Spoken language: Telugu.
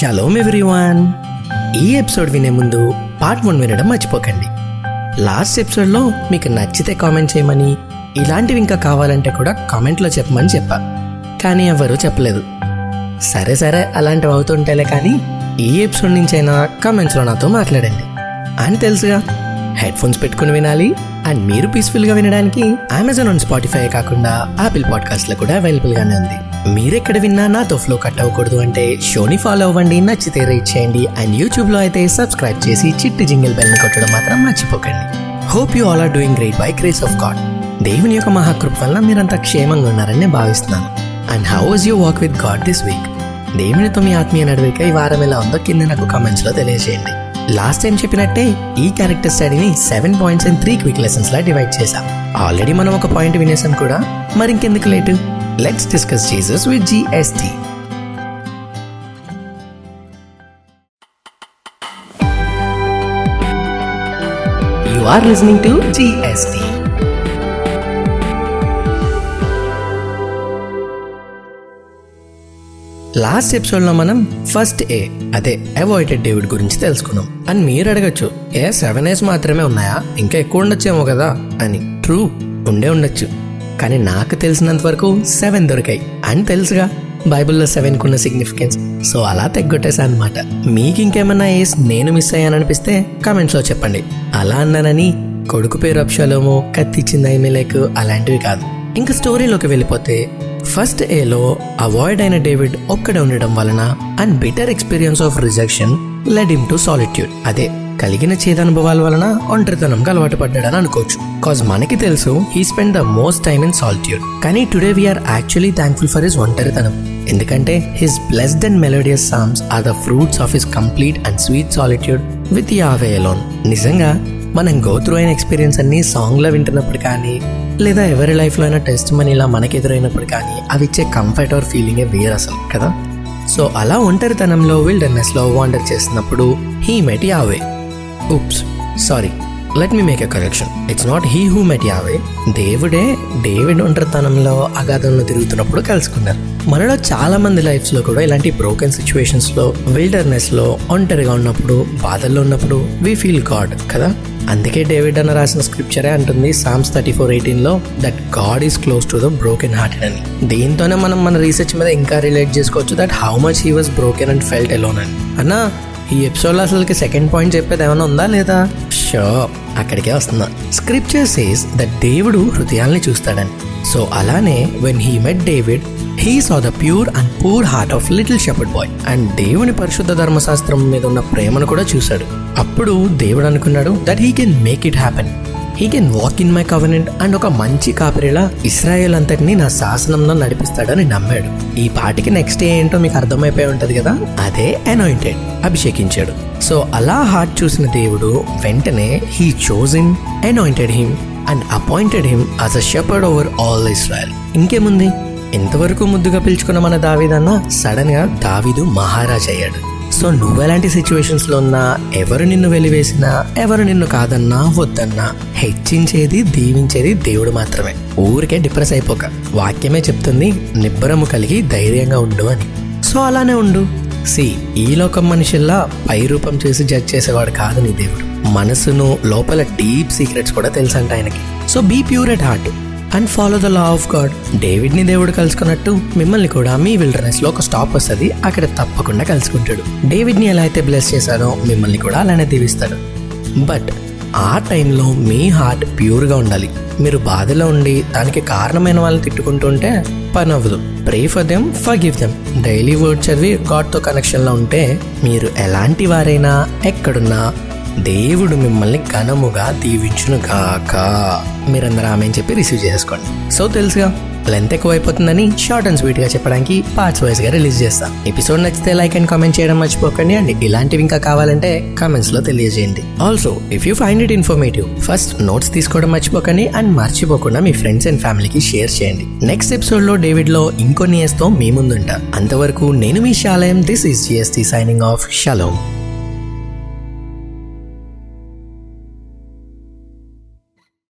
షలోమ్ ఎవ్రీవాన్ ఈ ఎపిసోడ్ వినే ముందు పార్ట్ వన్ వినడం మర్చిపోకండి. లాస్ట్ ఎపిసోడ్లో మీకు నచ్చితే కామెంట్ చేయమని ఇలాంటివి ఇంకా కావాలంటే కూడా కామెంట్లో చెప్పమని చెప్పా. కానీ ఎవరూ చెప్పలేదు. సరే సరే అలాంటివి అవుతుంటేలే కానీ ఈ ఎపిసోడ్ నుంచైనా కామెంట్స్లో నాతో మాట్లాడండి. అని తెలుసుగా. హెడ్ ఫోన్స్ పెట్టుకుని వినాలి. అండ్ మీరు పీస్ఫుల్గా వినడానికి అమెజాన్ అండ్ స్పాటిఫై కాకుండా ఆపిల్ పాడ్కాస్ట్లో కూడా అవైలబుల్గానే ఉంది. మీరెక్కడ విన్నా నాతో ఫ్లో కట్ అవ్వకూడదు అంటే షోని ఫాలో అవ్వండి నచ్చితే రేట్ చేయండి అండ్ యూట్యూబ్లో అయితే సబ్స్క్రైబ్ చేసి చిట్టి జింగిల్ బెల్ని కొట్టడం మాత్రం మర్చిపోకండి. Hope you all are doing great by grace of God దేవుని యొక్క మహాకృప వల్ల మీరంతా క్షేమంగా ఉన్నారని భావిస్తున్నాను. And how was you walk with God this week దేవునితో మీ ఆత్మీయ నడవిక ఈ వారం ఎలా ఉందో కింద నాకు కమెంట్స్లో లో తెలియజేయండి. లాస్ట్ టైం చెప్పినట్టే ఈ character స్టడీని seven points and three quick lessons law divide చేశాం. ఆల్రెడీ మనం ఒక పాయింట్ వినేసాం కూడా. మరి ఇంకెందుకు late let's discuss Jesus with GST you are listening to GST last ఎపిసోడ్లో మనం ఫస్ట్ ఏ అదే అవాయిడెడ్ డేవిడ్ గురించి తెలుసుకున్నాం. అని మీరు అడగచ్చు. ఏ సెవెన్ ఏస్ మాత్రమే ఉన్నాయా? ఇంకా ఎక్కువ ఉండొచ్చేమో కదా? అని. ట్రూ ఉండే ఉండొచ్చు. కానీ నాకు తెలిసినంత వరకు సెవెన్ దొరికాయి. అని తెలుసుగా. బైబిల్లో సెవెన్ కున్న సిగ్నిఫికెన్స్ సో అలా తెగ్గొట్టేసా అనమాట మీకు ఇంకేమన్నా ఏస్ నేను మిస్ అయ్యాననిపిస్తే కామెంట్స్లో చెప్పండి. అలా అన్నానని కొడుకు పేరు అప్షలోమో కత్తిచ్చింది ఐమిలేక్ అలాంటివి కాదు. ఇంకా స్టోరీలోకి వెళ్ళిపోతే ఫస్ట్ ఏలో అవాయిడ్ అయిన డేవిడ్ ఒక్కడే ఉండడం వలన and better experience of rejection led him to solitude అదే కలిగిన చేదనుభవాల వలన ఒంటరితనంగా అలవాటు పడ్డాడని అనుకోవచ్చు. కాజ్ మనకి తెలుసు he spend the most time in solitude కానీ today we are actually thankful for his ఒంటరితనం. ఎందుకంటే his blessed and melodious songs are the fruits of his complete and sweet solitude with Yahweh alone నిజంగా మనం గోత్రు అయిన ఎక్స్పీరియన్స్ అన్ని సాంగ్లో వింటున్నప్పుడు కానీ లేదా ఎవరి లైఫ్లో అయినా టెస్ట్ మనీ ఇలా మనకి ఎదురైనప్పుడు కానీ అవి ఇచ్చే కంఫర్ట్ ఆర్ ఫీలింగే వేరు అసలు కదా? సో అలా ఒంటరితనంలో విల్డర్నెస్లో వాండర్ చేస్తున్నప్పుడు he met Yahweh oops sorry let me make a correction it's not he who met Yahweh దేవుడే డేవిడ్ ఒంటరితనంలో అగాధంలో తిరుగుతున్నప్పుడు కలుసుకున్నారు. మనలో చాలా మంది లైఫ్స్లో కూడా ఇలాంటి బ్రోకెన్ సిచ్యువేషన్స్లో విల్డర్నెస్లో ఒంటరిగా ఉన్నప్పుడు బాధల్లో ఉన్నప్పుడు వి ఫీల్ గాడ్ కదా? అందుకే డేవిడ్ అన్న రాసిన స్క్రిప్చరే అంటుంది సామ్స్ థర్టీ ఫోర్ ఎయిటీన్లో that God is close to the broken hearted అని. దీంతోనే మనం మన రీసెర్చ్ మీద ఇంకా రిలేట్ చేసుకోవచ్చు that how much he was broken and felt alone అని. అన్నా ఈ ఎపిసోడ్లో అసలుకి సెకండ్ పాయింట్ చెప్పేది ఏమైనా ఉందా లేదా? షో అక్కడికే వస్తుందా స్క్రిప్చర్ సేస్ దట్ దేవుడు హృదయాల్ని చూస్తాడని. సో అలానే when he met David he saw the pure and poor heart of little shepherd boy and దేవుని పరిశుద్ధ ధర్మశాస్త్రం మీద ఉన్న ప్రేమను కూడా చూశాడు. అప్పుడు దేవుడు అనుకున్నాడు that he can make it happen he can walk in my covenant and ఒక మంచి కాపరిలా ఇస్రాయేల్ అంతటిని నా శాసనంలో నడిపిస్తాడని నమ్మాడు. ఈ పాటికి నెక్స్ట్ ఏంటో మీకు అర్థమైపోయి ఉంటది కదా? అదే అనాయింటెడ్ అభిషేకించాడు. సో అలా హార్ట్ చూసిన దేవుడు వెంటనే he chose in anointed him and appointed him as a shepherd over all Israel ఇంకేముంది? ఎంతవరకు ముద్దుగా పిలుచుకున్న మన దావీదన్న సడన్గా దావీదు మహారాజ్ అయ్యాడు సో నువ్వెలాంటి సిచ్యువేషన్స్లో ఉన్నా ఎవరు నిన్ను వెలివేసినా ఎవరు నిన్ను కాదన్నా వద్దన్నా హెచ్చించేది దీవించేది దేవుడు మాత్రమే. ఊరికే డిప్రెస్ అయిపోక. వాక్యమే చెప్తుంది నిబ్బరము కలిగి ధైర్యంగా ఉండు అని. సో అలానే ఉండు. సి ఈ లోకం మనిషిల్లా పై రూపం చేసి జడ్జ్ చేసేవాడు కాదు నీ దేవుడు. మనసును లోపల డీప్ సీక్రెట్స్ కూడా తెలుసంట ఆయనకి. So be pure at heart and follow the law of God డేవిడ్ని దేవుడు కలుసుకున్నట్టు మిమ్మల్ని కూడా మీ విల్డర్నెస్లో ఒక స్టాప్ వస్తుంది. అక్కడ తప్పకుండా కలుసుకుంటాడు. డేవిడ్ని ఎలా అయితే బ్లెస్ చేశారో మిమ్మల్ని కూడా అలానే దీవిస్తాడు. బట్ ఆ టైంలో మీ హార్ట్ ప్యూర్గా ఉండాలి. మీరు బాధలో ఉండి దానికి కారణమైన వాళ్ళని తిట్టుకుంటుంటే పని అవ్వదు. Pray for them forgive them daily word చదివి గాడ్తో కనెక్షన్లో ఉంటే మీరు ఎలాంటి వారైనా ఎక్కడున్నా దేవుడు మిమ్మల్ని ఘనముగా దీవించును కాక మీరందరూ ఆమె అని చెప్పి రిసీవ్ చేసుకోండి. సో తెలుసుగా లెంత్ ఎక్కువ అయిపోతుందని షార్ట్ అండ్ స్వీట్గా చెప్పడానికి పార్ట్స్ వైజ్గా రిలీజ్ చేస్తాం. ఎపిసోడ్ నచ్చితే లైక్ అండ్ కామెంట్ చేయడం మర్చిపోకండి అండ్ ఇలాంటివి ఇంకా కావాలంటే కామెంట్స్లో తెలియజేయండి. Also if you find it informative first notes తీసుకోవడం మర్చిపోకండి అండ్ మర్చిపోకుండా మీ ఫ్రెండ్స్ అండ్ ఫ్యామిలీకి షేర్ చేయండి. నెక్స్ట్ ఎపిసోడ్లో డేవిడ్లో ఇంకొన్ని ఎస్తో మీ ముందుంటా. అంతవరకు నేను మీ శాలయం this is GST signing off shalom